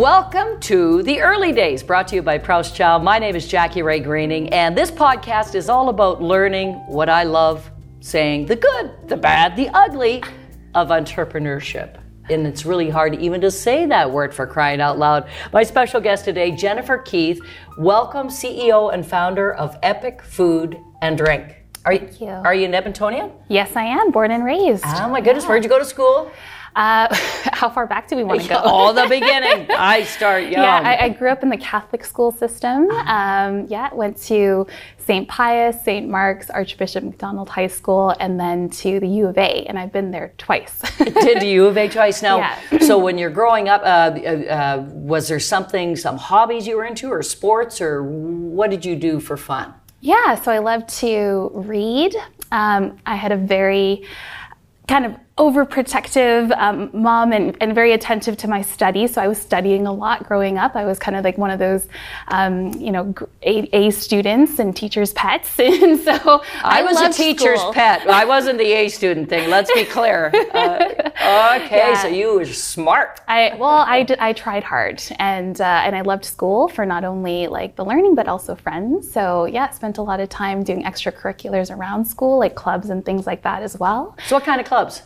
Welcome to the early days, brought to you by Prowse Chowne. My name is Jackie Rae Greening, and this podcast is all about learning what I love saying the good, the bad, the ugly of entrepreneurship. And it's really hard even to say that word for crying out loud. My special guest today, Jennifer Keith. Welcome, CEO and founder of Epic Food and Drink. Are Thank you. Are you an Edmontonian? Yes, I am. Born and raised. Oh my goodness, where'd you go to school? Uh, how far back do we want to go? All the beginning. I start young. Yeah, I, I, grew up in the Catholic school system. Um, yeah, went to St. Pius, St. Mark's, Archbishop MacDonald High School, and then to the U of A, and I've been there twice. Did the U of A twice? Now, yeah. so when you're growing up, uh, uh, was there something, some hobbies you were into, or sports, or what did you do for fun? Yeah, so I loved to read. Um, I had a very kind of overprotective um, mom and, and, very attentive to my study. So I was studying a lot growing up. I was kind of like one of those, um, you know, A, a, students and teachers' pets. and so I, I was a teacher's school. pet. I wasn't the A student thing. Let's be clear. Uh, okay, yeah. so you were smart. I well, I, did, I tried hard, and uh, and I loved school for not only like the learning but also friends. So yeah, spent a lot of time doing extracurriculars around school, like clubs and things like that as well. So what kind of clubs?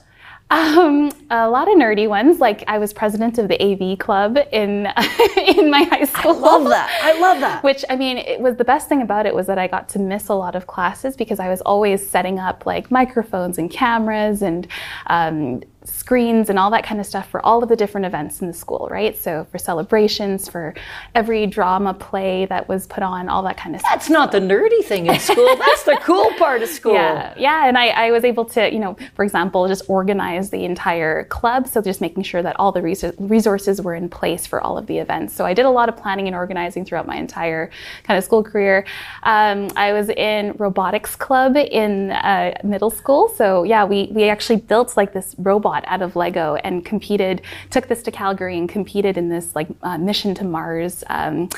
Um, a lot of nerdy ones. Like I was president of the AV club in in my high school. I love that. I love that. Which I mean, it was the best thing about it was that I got to miss a lot of classes because I was always setting up like microphones and cameras and um, screens and all that kind of stuff for all of the different events in the school, right? So for celebrations, for every drama play that was put on, all that kind of stuff. That's not the nerdy thing in school. That's the cool part of school. Yeah, yeah. And I, I, was able to, you know, for example, just organize the entire club. So just making sure that all the resources were in place for all of the events. So I did a lot of planning and organizing throughout my entire kind of school career. Um, I was in robotics club in uh, middle school. So yeah, we we actually built like this robot out of Lego and competed, took this to Calgary and competed in this like uh, mission to Mars um,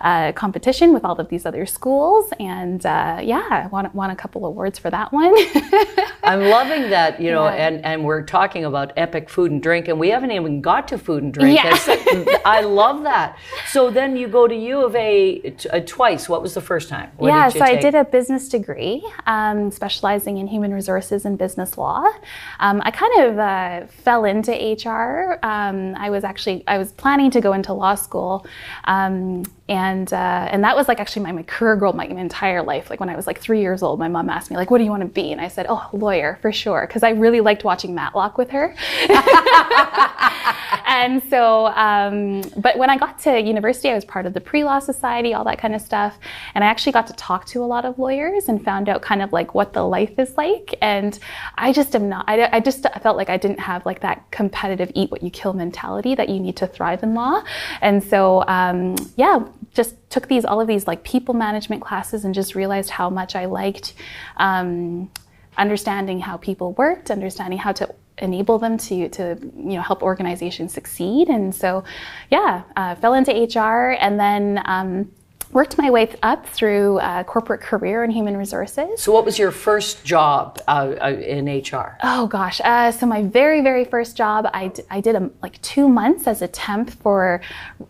uh, competition with all of these other schools. And uh, yeah, I won, won a couple awards for that one. I'm loving that, you know, yeah. and, and we're talking about epic food and drink, and we haven't even got to food and drink. Yeah. I love that. So then you go to U of A t- uh, twice. What was the first time? What yeah, so take? I did a business degree, um, specializing in human resources and business law. Um, I kind of uh, fell into HR. Um, I was actually I was planning to go into law school, um, and uh, and that was like actually my, my career goal my, my, entire life. Like when I was like three years old, my mom asked me like, "What do you want to be?" And I said, "Oh, lawyer for sure," because I really liked watching Matlock with her. and so, um, but when I got to university, I was part of the pre-law society, all that kind of stuff, and I actually got to talk to a lot of lawyers and found out kind of like what the life is like. And I just am not. I, I just felt like I didn't have like that competitive eat what you kill mentality that you need to thrive in law. And so, um, yeah just took these all of these like people management classes and just realized how much I liked um, understanding how people worked, understanding how to enable them to to you know help organizations succeed. And so, yeah, uh, fell into HR and then. Um, worked my way up through a corporate career in human resources. So, what was your first job uh, uh in HR? Oh gosh, uh, so my very very first job, I, d- I did a, like two months as a temp for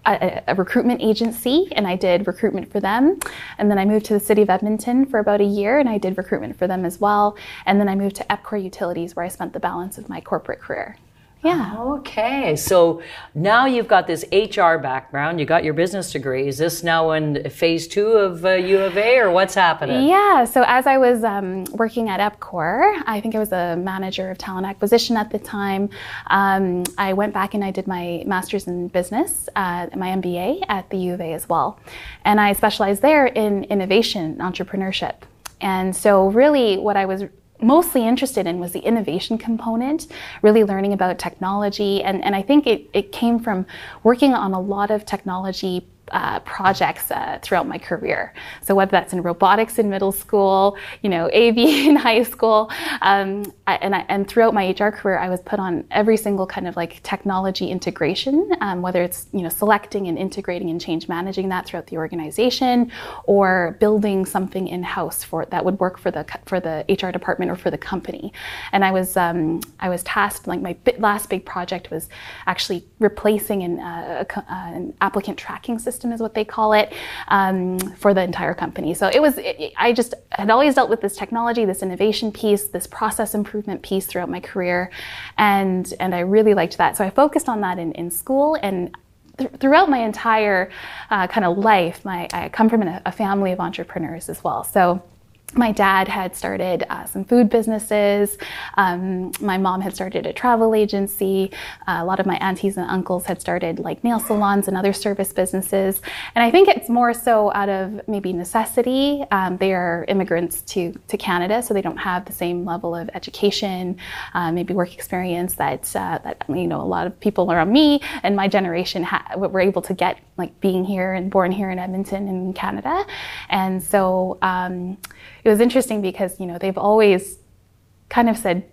a, a, recruitment agency, and I did recruitment for them. And then I moved to the city of Edmonton for about a year, and I did recruitment for them as well. And then I moved to Epcor Utilities, where I spent the balance of my corporate career. Yeah. Okay. So now you've got this HR background. You got your business degree. Is this now in phase two of uh, U of A, or what's happening? Yeah. So as I was um, working at Epcor, I think I was a manager of talent acquisition at the time. Um, I went back and I did my master's in business, uh, my MBA at the U of A as well, and I specialized there in innovation, entrepreneurship. And so, really, what I was mostly interested in was the innovation component, really learning about technology. And, and I think it, it came from working on a lot of technology uh, projects uh, throughout my career. So whether that's in robotics in middle school, you know, AV in high school, um, I, and, I, and throughout my HR career, I was put on every single kind of like technology integration, um, whether it's you know selecting and integrating and change managing that throughout the organization, or building something in house for that would work for the for the HR department or for the company. And I was um, I was tasked like my last big project was actually replacing an, uh, a, an applicant tracking system system is what they call it um, for the entire company. So it was, it, I just had always dealt with this technology, this innovation piece, this process improvement piece throughout my career, and and I really liked that. So I focused on that in, in school and th- throughout my entire uh, kind of life. My I come from a, a family of entrepreneurs as well, so my dad had started uh, some food businesses. Um, my mom had started a travel agency. Uh, a lot of my aunties and uncles had started like nail salons and other service businesses. And I think it's more so out of maybe necessity. Um, they are immigrants to, to Canada, so they don't have the same level of education, uh, maybe work experience that, uh, that you know a lot of people around me and my generation ha- were able to get, like being here and born here in Edmonton in Canada. And so. Um, it was interesting because you know they've always kind of said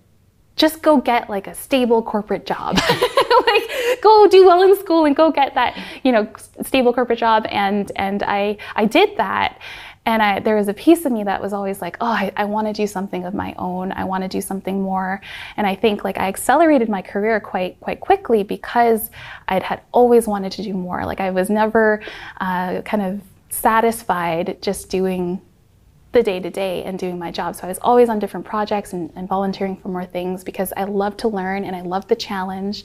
just go get like a stable corporate job like go do well in school and go get that you know stable corporate job and and i i did that and I, there was a piece of me that was always like, oh, I, I want to do something of my own. I want to do something more. And I think like I accelerated my career quite quite quickly because I had always wanted to do more. Like I was never uh, kind of satisfied just doing the day to day and doing my job. So I was always on different projects and, and, volunteering for more things because I love to learn and I love the challenge.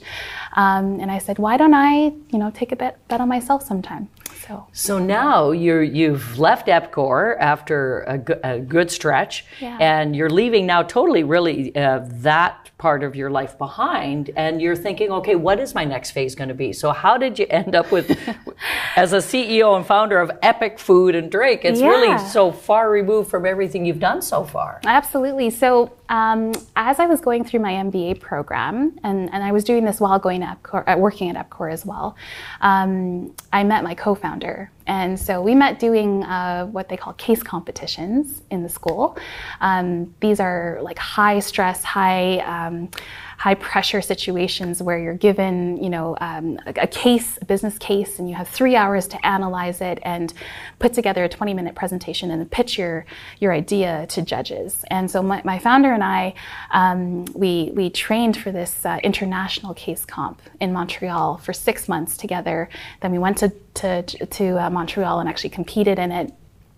Um, and I said, why don't I, you know, take a bet, bet on myself sometime? So, so now you're you've left EPCOR after a, go- a good stretch, yeah. and you're leaving now totally, really uh, that part of your life behind, and you're thinking, okay, what is my next phase going to be? So, how did you end up with, as a CEO and founder of Epic Food and Drink? It's yeah. really so far removed from everything you've done so far. Absolutely. So, um, as I was going through my MBA program, and, and I was doing this while going to EPCOR, uh, working at EPCOR as well, um, I met my co-founder. And so we met doing uh, what they call case competitions in the school. Um, these are like high stress, high um, high pressure situations where you're given, you know, um, a, a, case, a business case, and you have three hours to analyze it and put together a 20 minute presentation and pitch your, your idea to judges. And so my, my founder and I, um, we, we trained for this uh, international case comp in Montreal for six months together. Then we went to, to, to uh, Montreal and actually competed in it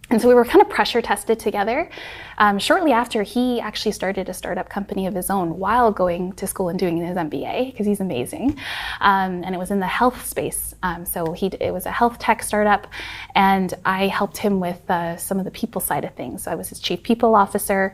and so we were kind of pressure tested together. Um, shortly after, he actually started a startup company of his own while going to school and doing his MBA because he's amazing. Um, and it was in the health space. Um, so he, it was a health tech startup, and I helped him with uh, some of the people side of things. So I was his chief people officer.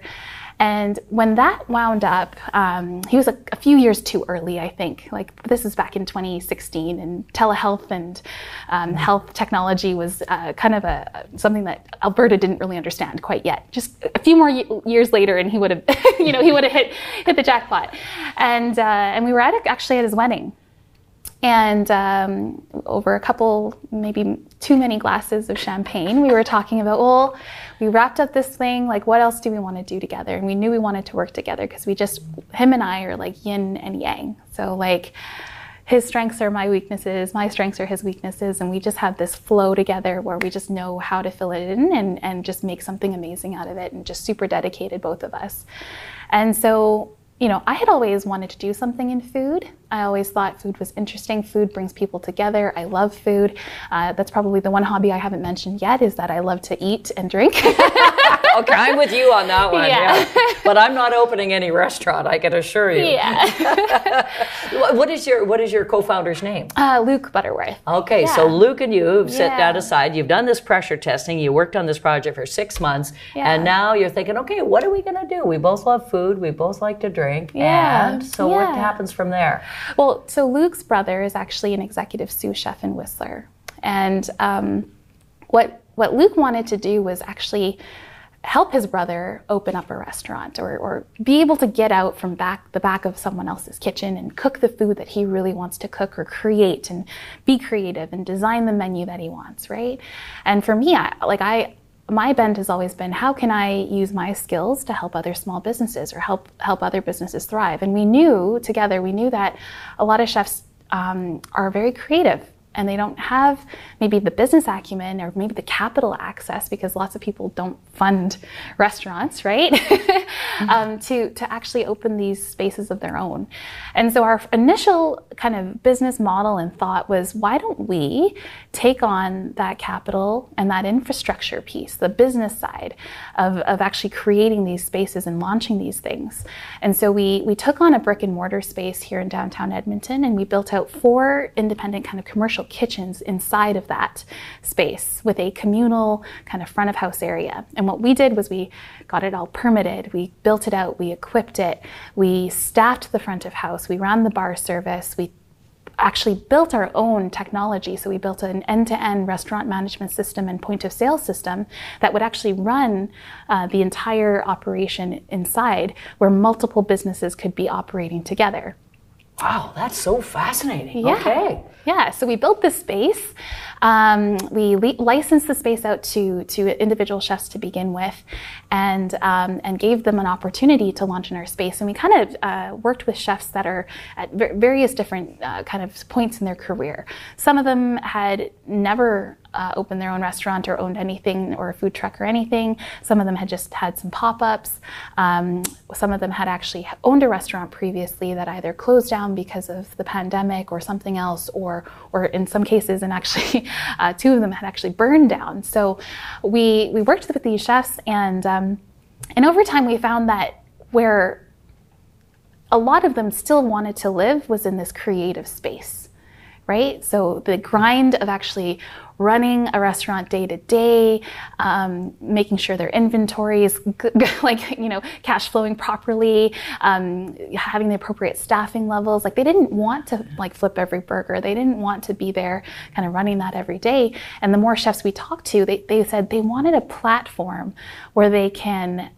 And when that wound up, um, he was a, a, few years too early, I think. Like this is back in 2016, and telehealth and um, mm-hmm. health technology was uh, kind of a something that Alberta didn't really understand quite yet. Just a few more years later, and he would have, you know, he would have hit hit the jackpot. And uh, and we were at actually at his wedding. And um, over a couple, maybe too many glasses of champagne, we were talking about, well, we wrapped up this thing. Like, what else do we want to do together? And we knew we wanted to work together because we just, him and I are like yin and yang. So, like, his strengths are my weaknesses, my strengths are his weaknesses, and we just have this flow together where we just know how to fill it in and, and just make something amazing out of it and just super dedicated, both of us. And so you know, I had always wanted to do something in food. I always thought food was interesting. Food brings people together. I love food. Uh, that's probably the one hobby I haven't mentioned yet is that I love to eat and drink. okay, I'm with you on that one. Yeah. yeah. But I'm not opening any restaurant. I can assure you. Yeah. what is your What is your co-founder's name? Uh, Luke Butterworth. Okay, yeah. so Luke and you have set that aside. You've done this pressure testing. You worked on this project for six months, and now you're thinking, okay, what are we going to do? We both love food. We both like to drink. Yeah. And so what happens from there? Well, so Luke's brother is actually an executive sous chef in Whistler, and um, what what Luke wanted to do was actually help his brother open up a restaurant or, or be able to get out from back the back of someone else's kitchen and cook the food that he really wants to cook or create and be creative and design the menu that he wants right and for me I, like i my bent has always been how can I use my skills to help other small businesses or help help other businesses thrive? And we knew together, we knew that a lot of chefs um, are very creative and they don't have maybe the business acumen or maybe the capital access because lots of people don't fund restaurants, right? mm-hmm. um, to, to actually open these spaces of their own. And so our initial kind of business model and thought was why don't we take on that capital and that infrastructure piece, the business side of, of actually creating these spaces and launching these things. And so we, we took on a brick and mortar space here in downtown Edmonton and we built out four independent kind of commercial kitchens inside of that space with a communal kind of front of house area. And what we did was we got it all permitted, we built it out, we equipped it, we staffed the front of house, we ran the bar service, we actually built our own technology. So we built an end to end restaurant management system and point of sale system that would actually run uh, the entire operation inside where multiple businesses could be operating together. Wow, that's so fascinating. Yeah. Okay. Yeah, so we built this space. Um, we le- licensed the space out to, to individual chefs to begin with and, um, and gave them an opportunity to launch in our space. And we kind of uh, worked with chefs that are at various different uh, kind of points in their career. Some of them had never uh, opened their own restaurant or owned anything or a food truck or anything. Some of them had just had some pop ups. Um, some of them had actually owned a restaurant previously that either closed down because of the pandemic or something else, or, or in some cases, and actually uh, two of them had actually burned down. So we, we worked with these chefs, and, um, and over time we found that where a lot of them still wanted to live was in this creative space right? So the grind of actually running a restaurant day to day, um, making sure their inventory is like you know cash flowing properly, um, having the appropriate staffing levels. Like they didn't want to like flip every burger. They didn't want to be there kind of running that every day. And the more chefs we talked to, they, they said they wanted a platform where they can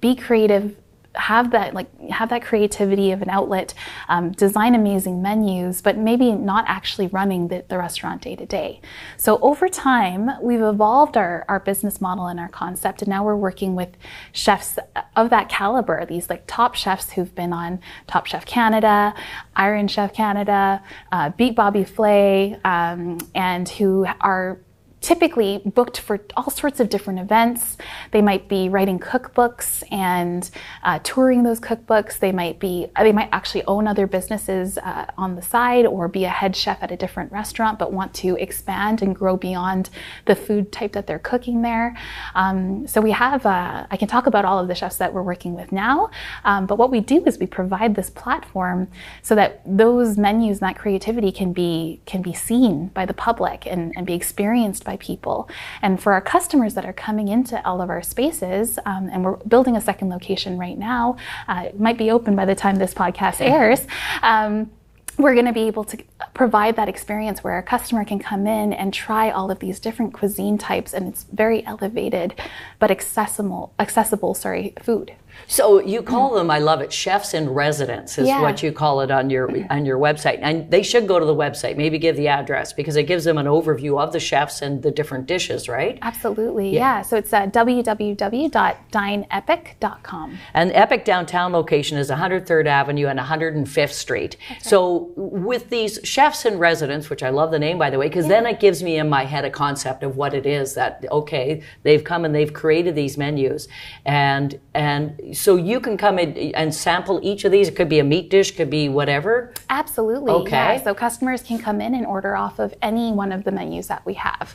be creative have that like have that creativity of an outlet, um, design amazing menus, but maybe not actually running the, the restaurant day to day. So over time, we've evolved our, our business model and our concept, and now we're working with chefs of that caliber. These like top chefs who've been on Top Chef Canada, Iron Chef Canada, uh, Beat Bobby Flay, um, and who are typically booked for all sorts of different events. They might be writing cookbooks and uh, touring those cookbooks. They might be they might actually own other businesses uh, on the side or be a head chef at a different restaurant, but want to expand and grow beyond the food type that they're cooking there. Um, so we have uh, I can talk about all of the chefs that we're working with now, um, but what we do is we provide this platform so that those menus and that creativity can be can be seen by the public and, and be experienced by people. And for our customers that are coming into all of our spaces, um, and we're building a second location right now, uh, it might be open by the time this podcast airs. Um, we're going to be able to provide that experience where a customer can come in and try all of these different cuisine types and it's very elevated but accessible accessible sorry food so you call them, I love it, chefs in residence is Yeah. what you call it on your on your website. And they should go to the website, maybe give the address because it gives them an overview of the chefs and the different dishes, right? absolutely yeah, so it's uh, www.dineepic.com And Epic downtown location is 103rd Avenue and 105th Street. So with these chefs in residence, which I love the name by the way, because then it gives me in my head a concept of what it is that okay, they've come and they've created these menus, and and so you can come in and sample each of these. It could be a meat dish, could be whatever. Absolutely. Okay. Yeah. So customers can come in and order off of any one of the menus that we have,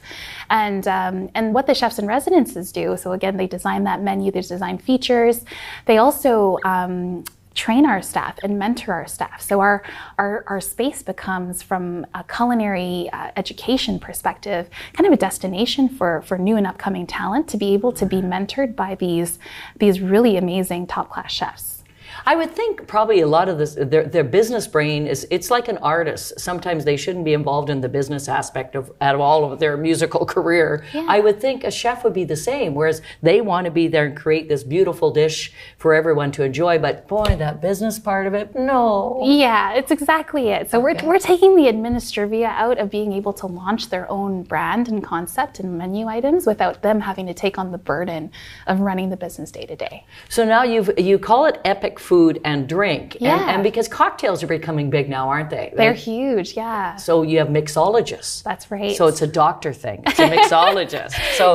and um, and what the chefs and residences do. So again, they design that menu. They design features. They also um, train our staff and mentor our staff. So our our, our space becomes from a culinary uh, education perspective, kind of a destination for for new and upcoming talent to be able to be mentored by these these really amazing top class chefs. I would think probably a lot of this, their, their business brain is, it's like an artist. Sometimes they shouldn't be involved in the business aspect of, of all of their musical career. Yeah. I would think a chef would be the same, whereas they want to be there and create this beautiful dish for everyone to enjoy. But boy, that business part of it, no. Yeah, it's exactly it. So we're, we're taking the administrivia out of being able to launch their own brand and concept and menu items without them having to take on the burden of running the business day to day. So now you've you call it epic food and drink, and, Yeah. and because cocktails are becoming big now, aren't they? They're huge, yeah. so you have mixologists. That's right. So it's a doctor thing. It's a mixologist. So,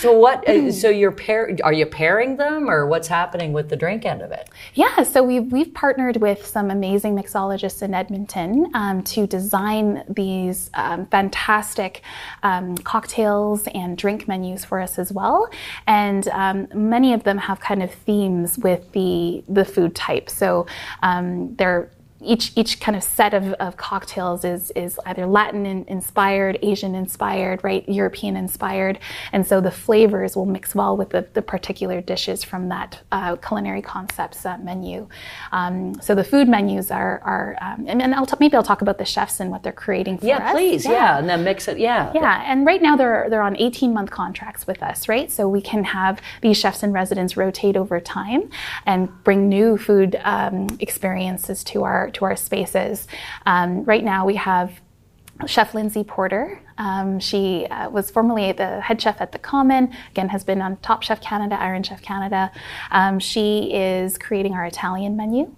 so what? uh, So you're pair? Are you pairing them, or what's happening with the drink end of it? Yeah, so we've, we've partnered with some amazing mixologists in Edmonton um, to design these um, fantastic um, cocktails and drink menus for us as well. And um, many of them have kind of themes with the, the food type. So um, they're each each kind of set of, of cocktails is is either Latin in, inspired, Asian inspired, right, European inspired, and so the flavors will mix well with the, the particular dishes from that uh, culinary concepts uh, menu. Um, so the food menus are are, um, and, and I'll t- maybe I'll talk about the chefs and what they're creating for Yeah, us. please. Yeah. and then mix it. Yeah. Yeah, and right now they're they're on 18 month contracts with us, right? So we can have these chefs and residents rotate over time and bring new food um, experiences to our to our spaces. Um, right now we have Chef Lindsay Porter. Um, she uh, was formerly the head chef at the Common. Again, has been on Top Chef Canada, Iron Chef Canada. Um, she is creating our Italian menu.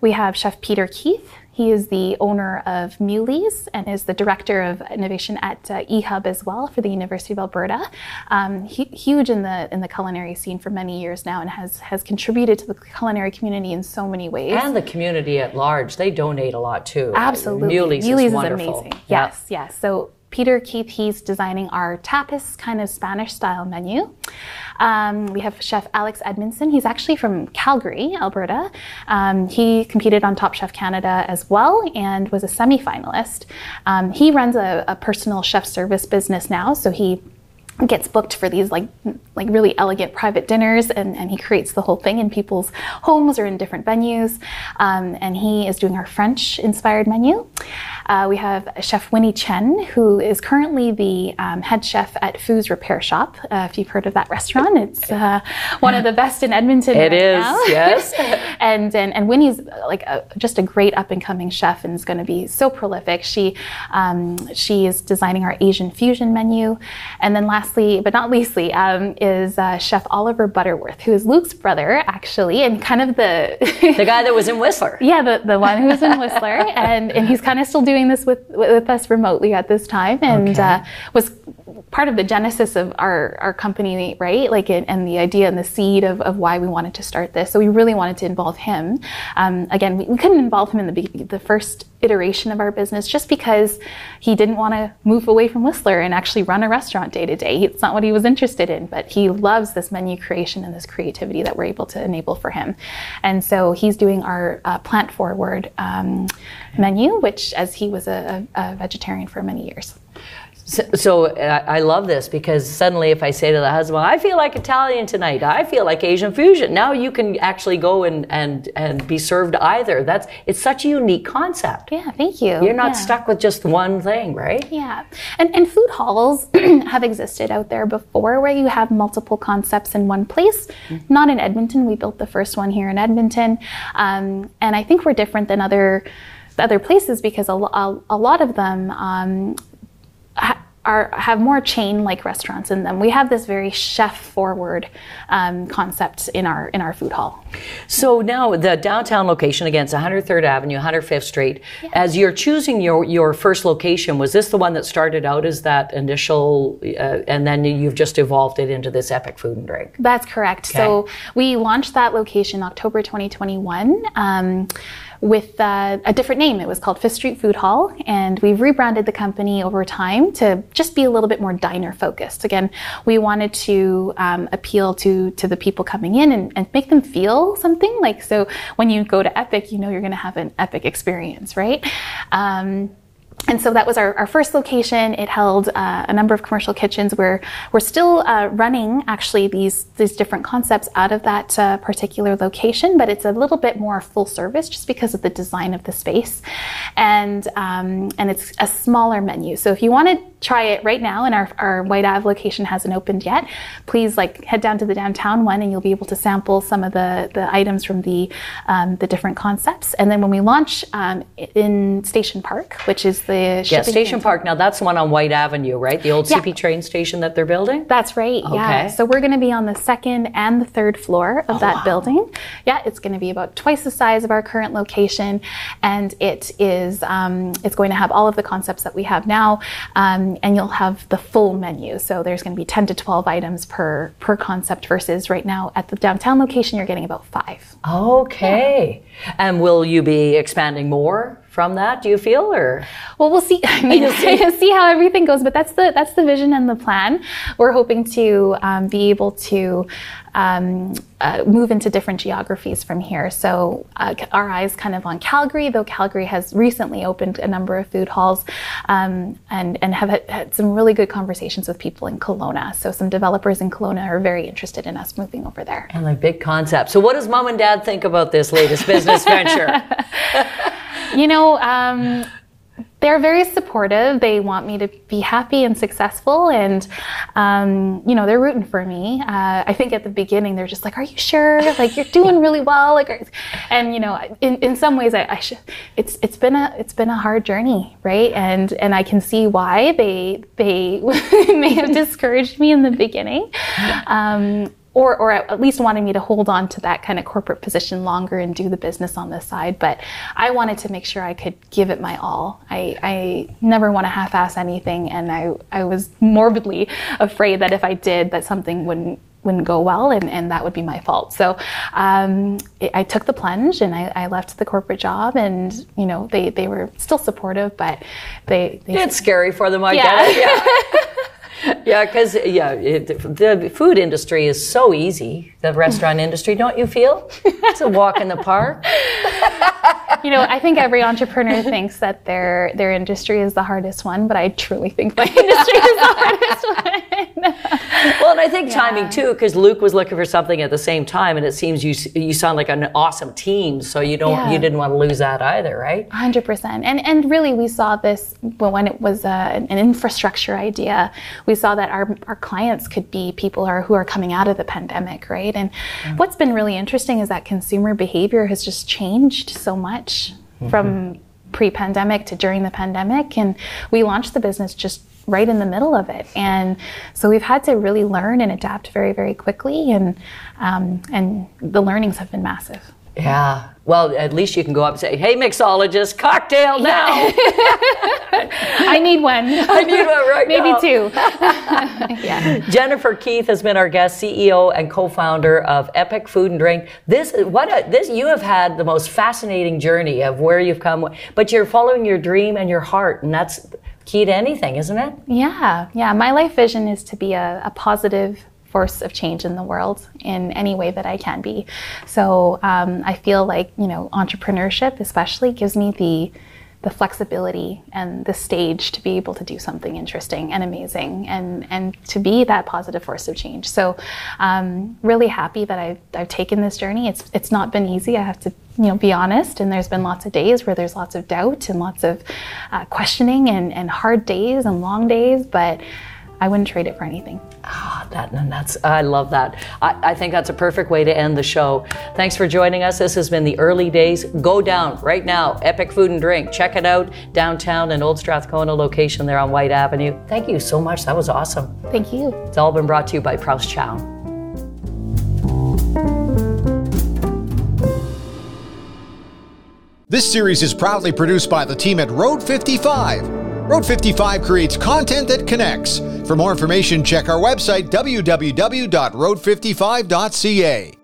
We have Chef Peter Keith. He is the owner of Meuwly's and is the director of innovation at uh, eHub as well for the University of Alberta. Um, hu- huge in the in the culinary scene for many years now, and has has contributed to the culinary community in so many ways. And the community at large, they donate a lot too. Absolutely. Meuwly's, Meuwly's is is wonderful. amazing. Yes, yes. So Peter Keith, he's designing our tapas kind of Spanish style menu. Um, we have Chef Alex Edmondson. He's actually from Calgary, Alberta. Um, he competed on Top Chef Canada as well and was a semi-finalist. Um, he runs a, a personal chef service business now, so he gets booked for these like like really elegant private dinners and, and he creates the whole thing in people's homes or in different venues um, and he is doing our french inspired menu uh, we have chef winnie chen who is currently the um, head chef at Fu's repair shop uh, if you've heard of that restaurant it's uh, one of the best in edmonton It right is, now. yes. and, and and Winnie's like a, just a great up and coming chef and is going to be so prolific. She um, she is designing our Asian fusion menu, and then lastly but not leastly um, is uh, Chef Oliver Butterworth, who is Luke's brother actually, and kind of the The guy that was in Whistler. yeah the, the one who's in Whistler, and and he's kind of still doing this with with us remotely at this time, and Okay. uh, was part of the genesis of our, our company, right? Like, and, and the idea and the seed of, of why we wanted to start this. So we really wanted to involve him. Um, again, we, we couldn't involve him in the, the first iteration of our business just because he didn't want to move away from Whistler and actually run a restaurant day to day. It's not what he was interested in, but he loves this menu creation and this creativity that we're able to enable for him. And so he's doing our uh, plant forward um, menu, which as he was a, a, vegetarian for many years. So, so uh, I love this because suddenly, if I say to the husband, "I feel like Italian tonight," I feel like Asian fusion. Now you can actually go and and and be served either. That's it's such a unique concept. Yeah, thank you. You're not Yeah. stuck with just one thing, right? Yeah, and, and food halls have existed out there before where you have multiple concepts in one place. Not in Edmonton. We built the first one here in Edmonton, um, and I think we're different than other other places because a, a, a lot of them um, are have more chain like restaurants in them. We have this very chef forward um, concept in our in our food hall. So now the downtown location against 103rd Avenue, 105th Street. As you're choosing your your first location, was this the one that started out as that initial, uh, and then you've just evolved it into this epic food and drink? That's correct. So we launched that location October 2021 um, with uh, a different name. It was called Fifth Street Food Hall, and we've rebranded the company over time to just be a little bit more diner focused. Again, we wanted to um, appeal to to the people coming in and, and make them feel something. Like so, when you go to Epic, you know you're going to have an epic experience, right? Um, and so that was our, our first location. It held uh, a number of commercial kitchens. We're, we're still uh, running actually these, these different concepts out of that uh, particular location, but it's a little bit more full service just because of the design of the space. And, um, and it's a smaller menu. So if you want to try it right now, and our, our Whyte Ave location hasn't opened yet, please like head down to the downtown one and you'll be able to sample some of the, the items from the, um, the different concepts. And then when we launch um, in Station Park, which is the yeah, Station. Park. Now that's the one on Whyte Avenue, right? The old yeah. CP train station that they're building. That's right. Okay. Yeah. So we're going to be on the second and the third floor of oh, that wow. building. Yeah, it's going to be about twice the size of our current location, and it is um, it's going to have all of the concepts that we have now, um, and you'll have the full menu. So there's going to be 10 to 12 items per per concept versus right now at the downtown location you're getting about five. Okay. Yeah. And will you be expanding more from that do you feel or? Well we'll see i mean see. see how everything goes but that's the that's the vision and the plan. We're hoping to um, be able to um, uh, move into different geographies from here. So uh, our eyes kind of on calgary though calgary has recently opened a number of food halls um, and and have had, had, some really good conversations with people in Kelowna. So some developers in Kelowna are very interested in us moving over there. And like big concept. So what does mom and dad think about this latest business venture you know, um, they're very supportive. They want me to be happy and successful, and um, you know they're rooting for me. Uh, I think at the beginning they're just like, "Are you sure? Like you're doing really well." Like, and you know, in, in some ways, I, I should. It's it's been a it's been a hard journey, right? And and I can see why they they may have discouraged me in the beginning. Um, or, or at least wanted me to hold on to that kind of corporate position longer and do the business on the side. But I wanted to make sure I could give it my all. I, I never want to half-ass anything, and I, I was morbidly afraid that if I did, that something wouldn't wouldn't go well and, and that would be my fault. So um, it, I took the plunge and I, I, left the corporate job and you know they, they were still supportive but they, they It's scary for them, I yeah. it. Yeah. yeah, because yeah, it, the food industry is so easy. The restaurant industry, don't you feel? It's a walk in the park. you know, I think every entrepreneur thinks that their their industry is the hardest one, but I truly think my industry is the hardest one. well, and I think yeah. timing too, because Luke was looking for something at the same time, and it seems you you sound like an awesome team, so you don't yeah. you didn't want to lose that either, right? Hundred percent. And and really, we saw this when it was a, an infrastructure idea. We saw that our our clients could be people are, who are coming out of the pandemic, right? And mm-hmm. what's been really interesting is that consumer behavior has just changed so much mm-hmm. from pre-pandemic to during the pandemic and we launched the business just right in the middle of it and so we've had to really learn and adapt very very quickly and um, and the learnings have been massive yeah. Well, at least you can go up and say, "Hey, mixologist, cocktail now." I need one. I need one right Maybe now. two. yeah. Jennifer Keith has been our guest, CEO and co-founder of Epic Food and Drink. This what a, this you have had the most fascinating journey of where you've come, but you're following your dream and your heart, and that's key to anything, isn't it? Yeah, yeah. My life vision is to be a, a positive force of change in the world in any way that I can be. So um, I feel like you know entrepreneurship, especially, gives me the the flexibility and the stage to be able to do something interesting and amazing and and to be that positive force of change. So um, really happy that I've, I've taken this journey. It's it's not been easy. I have to you know be honest and there's been lots of days where there's lots of doubt and lots of uh, questioning and, and hard days and long days but I wouldn't trade it for anything. Ah, that and that's I love that. I, I think that's a perfect way to end the show. Thanks for joining us. This has been the early days. Go down right now. Epic Food and Drink. Check it out downtown in Old Strathcona location there on Whyte Avenue. Thank you so much. That was awesome. Thank you. It's all been brought to you by Prowse Chowne. This series is proudly produced by the team at Road 55. Road 55 creates content that connects. For more information, check our website, www.road55.ca.